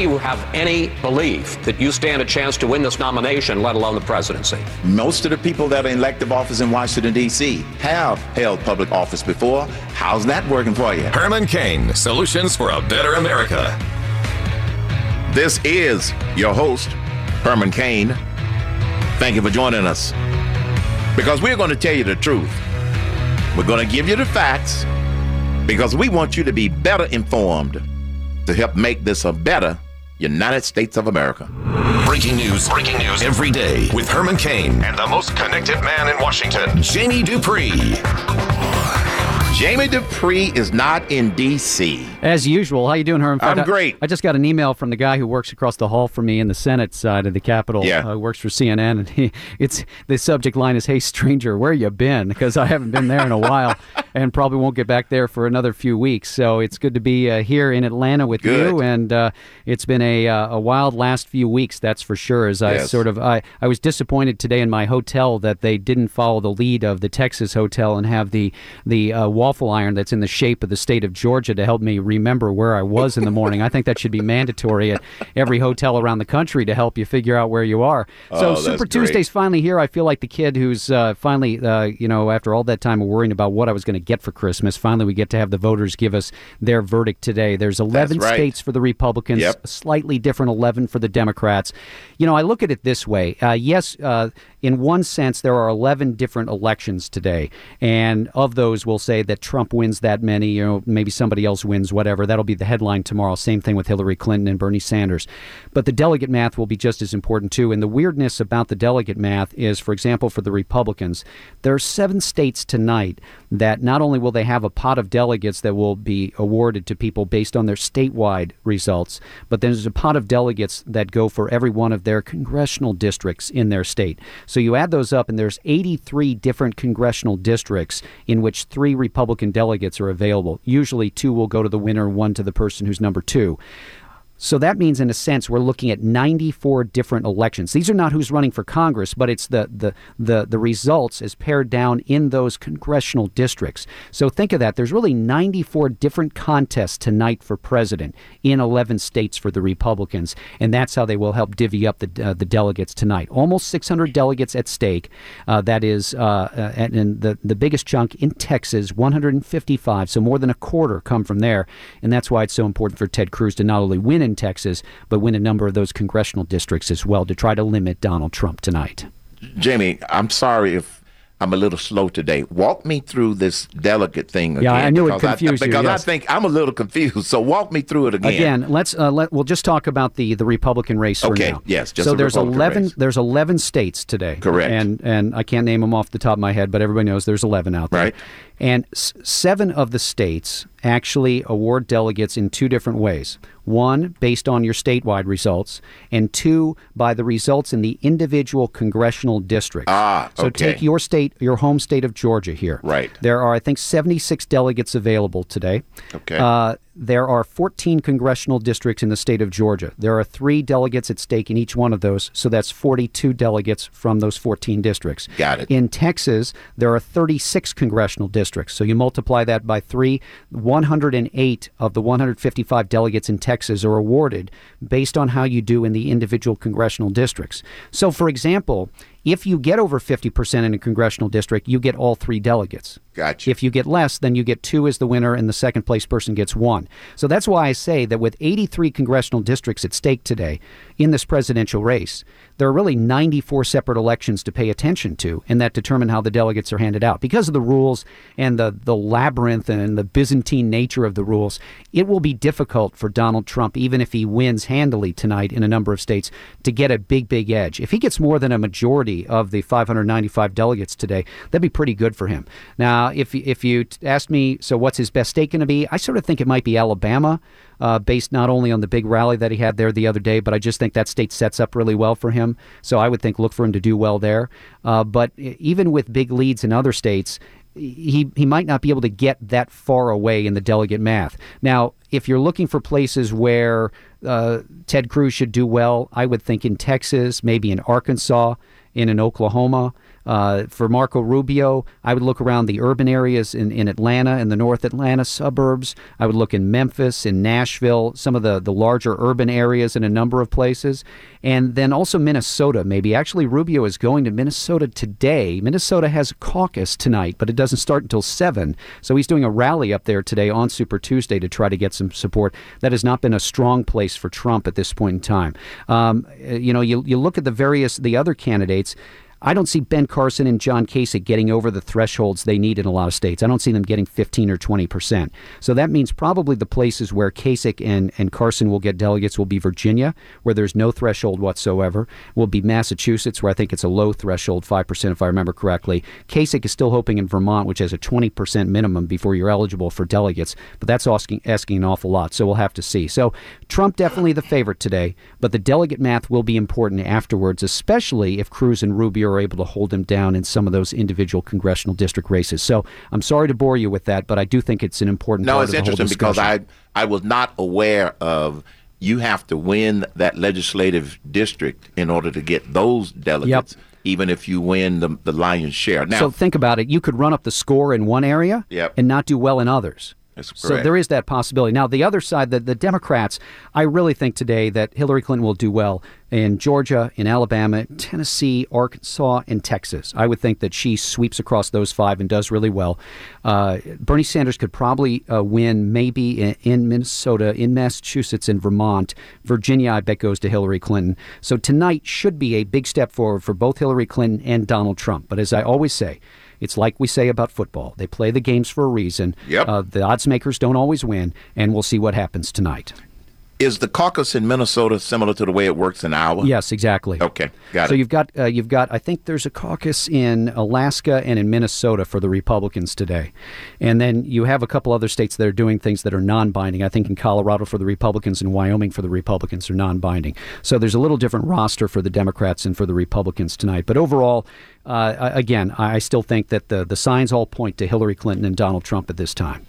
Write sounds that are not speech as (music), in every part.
do you have any belief that you stand a chance to win this nomination, let alone the presidency? Most of the people that are in elective office in Washington, D.C. have held public office before. How's that working for you? Herman Cain, Solutions for a Better America. This is your host, Herman Cain. Thank you for joining us. Because we're going to tell you the truth. We're going to give you the facts because we want you to be better informed to help make this a better United States of America. Breaking news, breaking news every day with Herman Cain and the most connected man in Washington, Jamie Dupree. Jamie Dupree is not in D.C. As usual, how you doing, Herman? I'm great. I, I, just got an email from the guy who works across the hall from me in the Senate side of the Capitol. Yeah, uh, works for CNN, and he, (laughs) it's the subject line is, "Hey, stranger, where you been?" Because I haven't been there in a while, (laughs) and probably won't get back there for another few weeks. So it's good to be uh, here in Atlanta with good. you, and uh, it's been a uh, a wild last few weeks, that's for sure. As I yes. sort of I I was disappointed today in my hotel that they didn't follow the lead of the Texas hotel and have the the uh, waffle iron that's in the shape of the state of Georgia to help me remember where I was in the morning. I think that should be mandatory at every hotel around the country to help you figure out where you are. So oh, Super. Tuesday's finally here. I feel like the kid who's uh, finally, uh, you know, after all that time of worrying about what I was going to get for Christmas, finally we get to have the voters give us their verdict today. There's 11 right. states for the Republicans, Yep. slightly different 11 for the Democrats. You know, I look at it this way. Uh, yes, uh, in one sense, there are 11 different elections today, and of those, we'll say that Trump wins that many. You know, maybe somebody else wins, whatever. That'll be the headline tomorrow. Same thing with Hillary Clinton and Bernie Sanders. But the delegate math will be just as important too. And the weirdness about the delegate math is, for example, for the Republicans, there are seven states tonight that not only will they have a pot of delegates that will be awarded to people based on their statewide results, but there's a pot of delegates that go for every one of their congressional districts in their state. So you add those up, and there's 83 different congressional districts in which three Republican delegates are available. Usually, two will go to the winner, one to the person who's number two. So that means, in a sense, we're looking at 94 different elections. These are not who's running for Congress, but it's the, the, the, the results as pared down in those congressional districts. So think of that. There's really 94 different contests tonight for president in 11 states for the Republicans, and that's how they will help divvy up the, uh, the delegates tonight. Almost 600 delegates at stake. Uh, that is, uh, uh, and, and the, the biggest chunk in Texas, 155. So more than a quarter come from there, and that's why it's so important for Ted Cruz to not only win in Texas, but win a number of those congressional districts as well to try to limit Donald Trump tonight. Jamie, I'm sorry if I'm a little slow today. Walk me through this delegate thing again. Yeah, I knew it because confused you, Because yes. I think I'm a little confused. So walk me through it again. Again, let's uh, let we'll just talk about the the Republican race for Okay, now. yes, just so the there's Republican 11 race. there's 11 states today. Correct. And and I can't name them off the top of my head, but everybody knows there's 11 out there. Right. And s- seven of the states actually award delegates in two different ways. One, based on your statewide results, and two, by the results in the individual congressional districts. Ah, So okay. take your state, your home state of Georgia here. Right. There are, I think, 76 delegates available today. Okay. Uh, there are 14 congressional districts in the state of Georgia. There are three delegates at stake in each one of those, so that's 42 delegates from those 14 districts. Got it. In Texas, there are 36 congressional districts, so you multiply that by three. 108 of the 155 delegates in Texas are awarded based on how you do in the individual congressional districts. So, for example, if you get over 50% in a congressional district, you get all three delegates. Gotcha. If you get less, then you get two as the winner, and the second place person gets one. So that's why I say that with 83 congressional districts at stake today in this presidential race, there are really 94 separate elections to pay attention to, and that determine how the delegates are handed out. Because of the rules and the, the labyrinth and the Byzantine nature of the rules, it will be difficult for Donald Trump, even if he wins handily tonight in a number of states, to get a big, big edge. If he gets more than a majority of the 595 delegates today, that'd be pretty good for him. Now, if if you asked me, so what's his best state going to be? I sort of think it might be Alabama, uh, based not only on the big rally that he had there the other day, but I just think that state sets up really well for him. So I would think look for him to do well there. Uh, but even with big leads in other states, he he might not be able to get that far away in the delegate math. Now, if you're looking for places where uh, Ted Cruz should do well, I would think in Texas, maybe in Arkansas, in an Oklahoma. Uh, for Marco Rubio, I would look around the urban areas in, in Atlanta and the North Atlanta suburbs. I would look in Memphis, in Nashville, some of the, the larger urban areas in a number of places. And then also Minnesota, maybe. Actually, Rubio is going to Minnesota today. Minnesota has a caucus tonight, but it doesn't start until 7. So he's doing a rally up there today on Super Tuesday to try to get some support. That has not been a strong place for Trump at this point in time. Um, you know, you, you look at the various, the other candidates. I don't see Ben Carson and John Kasich getting over the thresholds they need in a lot of states. I don't see them getting 15 or 20 percent. So that means probably the places where Kasich and, and Carson will get delegates will be Virginia, where there's no threshold whatsoever, will be Massachusetts, where I think it's a low threshold, 5 percent if I remember correctly. Kasich is still hoping in Vermont, which has a 20 percent minimum before you're eligible for delegates, but that's asking, asking an awful lot. So we'll have to see. So Trump definitely the favorite today, but the delegate math will be important afterwards, especially if Cruz and Rubio are able to hold him down in some of those individual congressional district races. So I'm sorry to bore you with that, but I do think it's an important. No, it's of the whole interesting because. I I was not aware of you have to win that legislative district in order to get those delegates. Yep Even if you win the, the lion's share. Now, so think about it. You could run up the score in one area Yep. and not do well in others. That's So there is that possibility. Now, the other side, the, the Democrats, I really think today that Hillary Clinton will do well in Georgia, in Alabama, Tennessee, Arkansas, and Texas. I would think that she sweeps across those five and does really well. Uh, Bernie Sanders could probably uh, win maybe in, in Minnesota, in Massachusetts, in Vermont. Virginia, I bet, goes to Hillary Clinton. So tonight should be a big step forward for both Hillary Clinton and Donald Trump. But as I always say, it's like we say about football. They play the games for a reason. Yep. Uh, the odds makers don't always win, and we'll see what happens tonight. Is the caucus in Minnesota similar to the way it works in Iowa? Yes, exactly. Okay, got so it. you've got uh, you've got I think there's a caucus in Alaska and in Minnesota for the Republicans today, and then you have a couple other states that are doing things that are non-binding. I think in Colorado for the Republicans and Wyoming for the Republicans are non-binding. So there's a little different roster for the Democrats and for the Republicans tonight. But overall, uh, again, I I still think that the the signs all point to Hillary Clinton and Donald Trump at this time.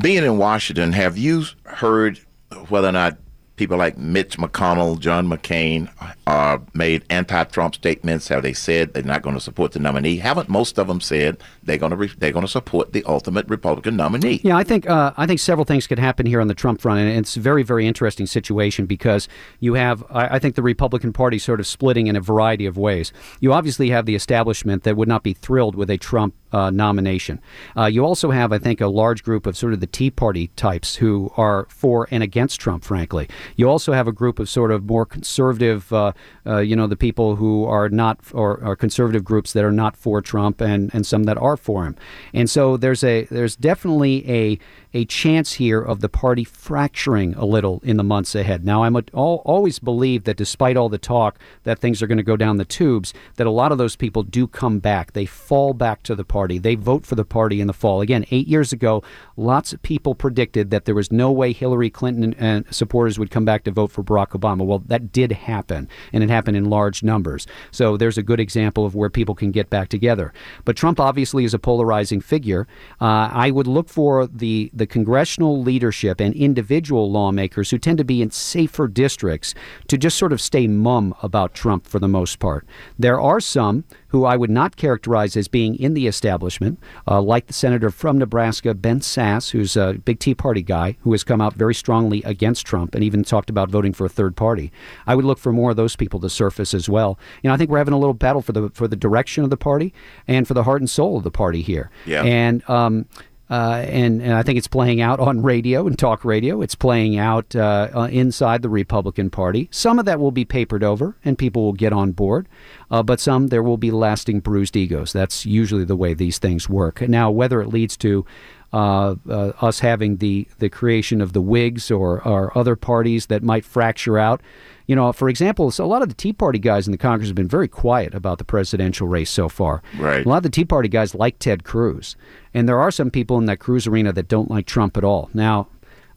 Being in Washington, have you heard whether or not people like Mitch McConnell, John McCain, uh, made anti-Trump statements? Have they said they're not going to support the nominee? Haven't most of them said they're going to re- they're going to support the ultimate Republican nominee? Yeah, I think uh, I think several things could happen here on the Trump front, and it's a very very interesting situation because you have I, I think the Republican Party sort of splitting in a variety of ways. You obviously have the establishment that would not be thrilled with a Trump uh, nomination. Uh, you also have, I think, a large group of sort of the Tea Party types who are for and against Trump. Frankly, you also have a group of sort of more conservative, uh, uh, you know, the people who are not or are conservative groups that are not for Trump, and and some that are for him. And so there's a there's definitely a a chance here of the party fracturing a little in the months ahead. Now, I'm a, al always believe that despite all the talk that things are going to go down the tubes, that a lot of those people do come back. They fall back to the party. They vote for the party in the fall. Again, eight years ago, lots of people predicted that there was no way Hillary Clinton and supporters would come back to vote for Barack Obama. Well, that did happen, and it happened in large numbers. So there's a good example of where people can get back together. But Trump obviously is a polarizing figure. Uh, I would look for the the congressional leadership and individual lawmakers who tend to be in safer districts to just sort of stay mum about Trump for the most part. There are some who I would not characterize as being in the establishment, uh, like the senator from Nebraska, Ben Sasse, who's a big Tea Party guy who has come out very strongly against Trump and even talked about voting for a third party. I would look for more of those people to surface as well. You know, I think we're having a little battle for the for the direction of the party and for the heart and soul of the party here. Yeah. And um, uh, and, and I think it's playing out on radio and talk radio. It's playing out uh, uh, inside the Republican Party. Some of that will be papered over, and people will get on board. Uh, but some there will be lasting bruised egos. That's usually the way these things work. Now, whether it leads to uh, uh, us having the, the creation of the Whigs or, or other parties that might fracture out. You know, for example, so a lot of the Tea Party guys in the Congress have been very quiet about the presidential race so far. Right. A lot of the Tea Party guys like Ted Cruz. And there are some people in that Cruz arena that don't like Trump at all. Now,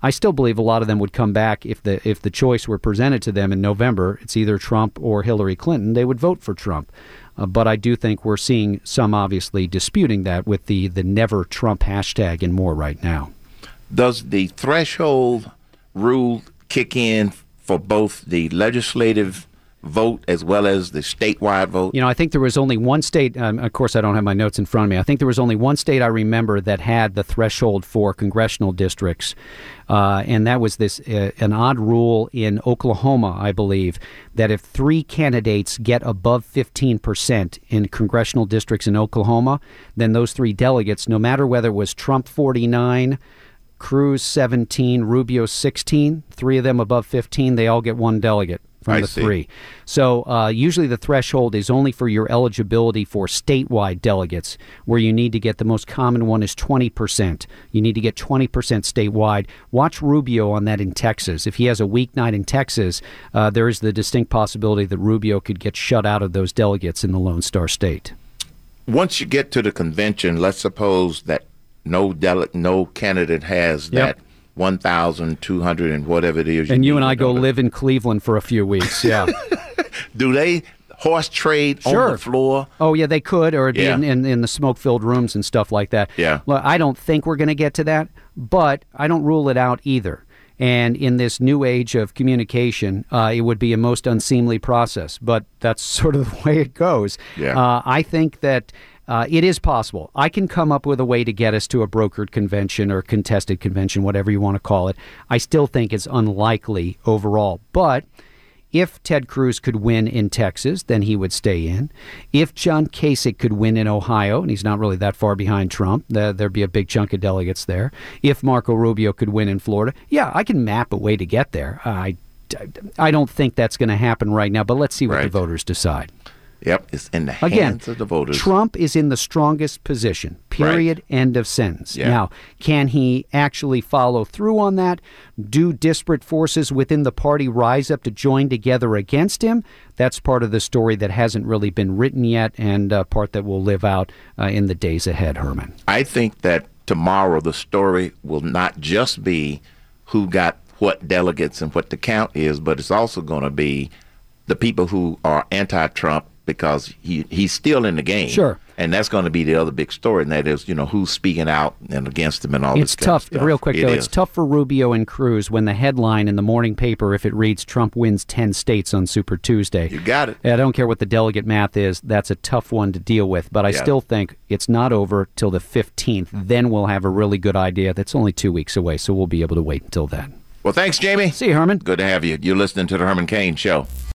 I still believe a lot of them would come back if the if the choice were presented to them in November. It's either Trump or Hillary Clinton. They would vote for Trump. Uh, but I do think we're seeing some obviously disputing that with the the never Trump hashtag and more right now. Does the threshold rule kick in for both the legislative vote as well as the statewide vote? You know, I think there was only one state. Um, of course, I don't have my notes in front of me. I think there was only one state I remember that had the threshold for congressional districts, uh, and that was this uh, an odd rule in Oklahoma, I believe, that if three candidates get above 15 percent in congressional districts in Oklahoma, then those three delegates, no matter whether it was Trump 49. Cruz 17, Rubio 16, three of them above 15, they all get one delegate from I the see. three. So uh, usually the threshold is only for your eligibility for statewide delegates, where you need to get the most common one is 20%. You need to get 20% statewide. Watch Rubio on that in Texas. If he has a weak night in Texas, uh, there is the distinct possibility that Rubio could get shut out of those delegates in the Lone Star State. Once you get to the convention, let's suppose that no dele- no candidate has Yep. that 1,200 and whatever it is. And you need and I go live in Cleveland for a few weeks. Yeah. (laughs) Do they horse trade on the floor? Oh yeah, they could, or it'd Yeah. be in, in, in the smoke-filled rooms and stuff like that. Yeah. Well, I don't think we're going to get to that, but I don't rule it out either. And in this new age of communication, uh, it would be a most unseemly process. But that's (laughs) sort of the way it goes. Yeah. Uh, I think that. Uh, it is possible. I can come up with a way to get us to a brokered convention or contested convention, whatever you want to call it. I still think it's unlikely overall. But if Ted Cruz could win in Texas, then he would stay in. If John Kasich could win in Ohio, and he's not really that far behind Trump, there, there'd be a big chunk of delegates there. If Marco Rubio could win in Florida, yeah, I can map a way to get there. I, I don't think that's going to happen right now, but let's see what the voters decide. Yep, it's in the Again, hands of the voters. Trump is in the strongest position. Period. End of sentence. Yeah. Now, can he actually follow through on that? Do disparate forces within the party rise up to join together against him? That's part of the story that hasn't really been written yet, and uh, part that will live out uh, in the days ahead. Herman. I think that tomorrow the story will not just be who got what delegates and what the count is, but it's also going to be the people who are anti-Trump because he he's still in the game. Sure. And that's going to be the other big story, and that is, you know, who's speaking out and against him and all It's this kind of tough, stuff. real quick It though. is. It's tough for Rubio and Cruz when the headline in the morning paper, if it reads Trump wins 10 states on Super Tuesday. You got it. I don't care what the delegate math is. That's a tough one to deal with. But I still think it's not over till the 15th. Then we'll have a really good idea. That's only two weeks away, so we'll be able to wait until then. Well, thanks, Jamie. See you, Herman. Good to have you. You're listening to the Herman Cain Show.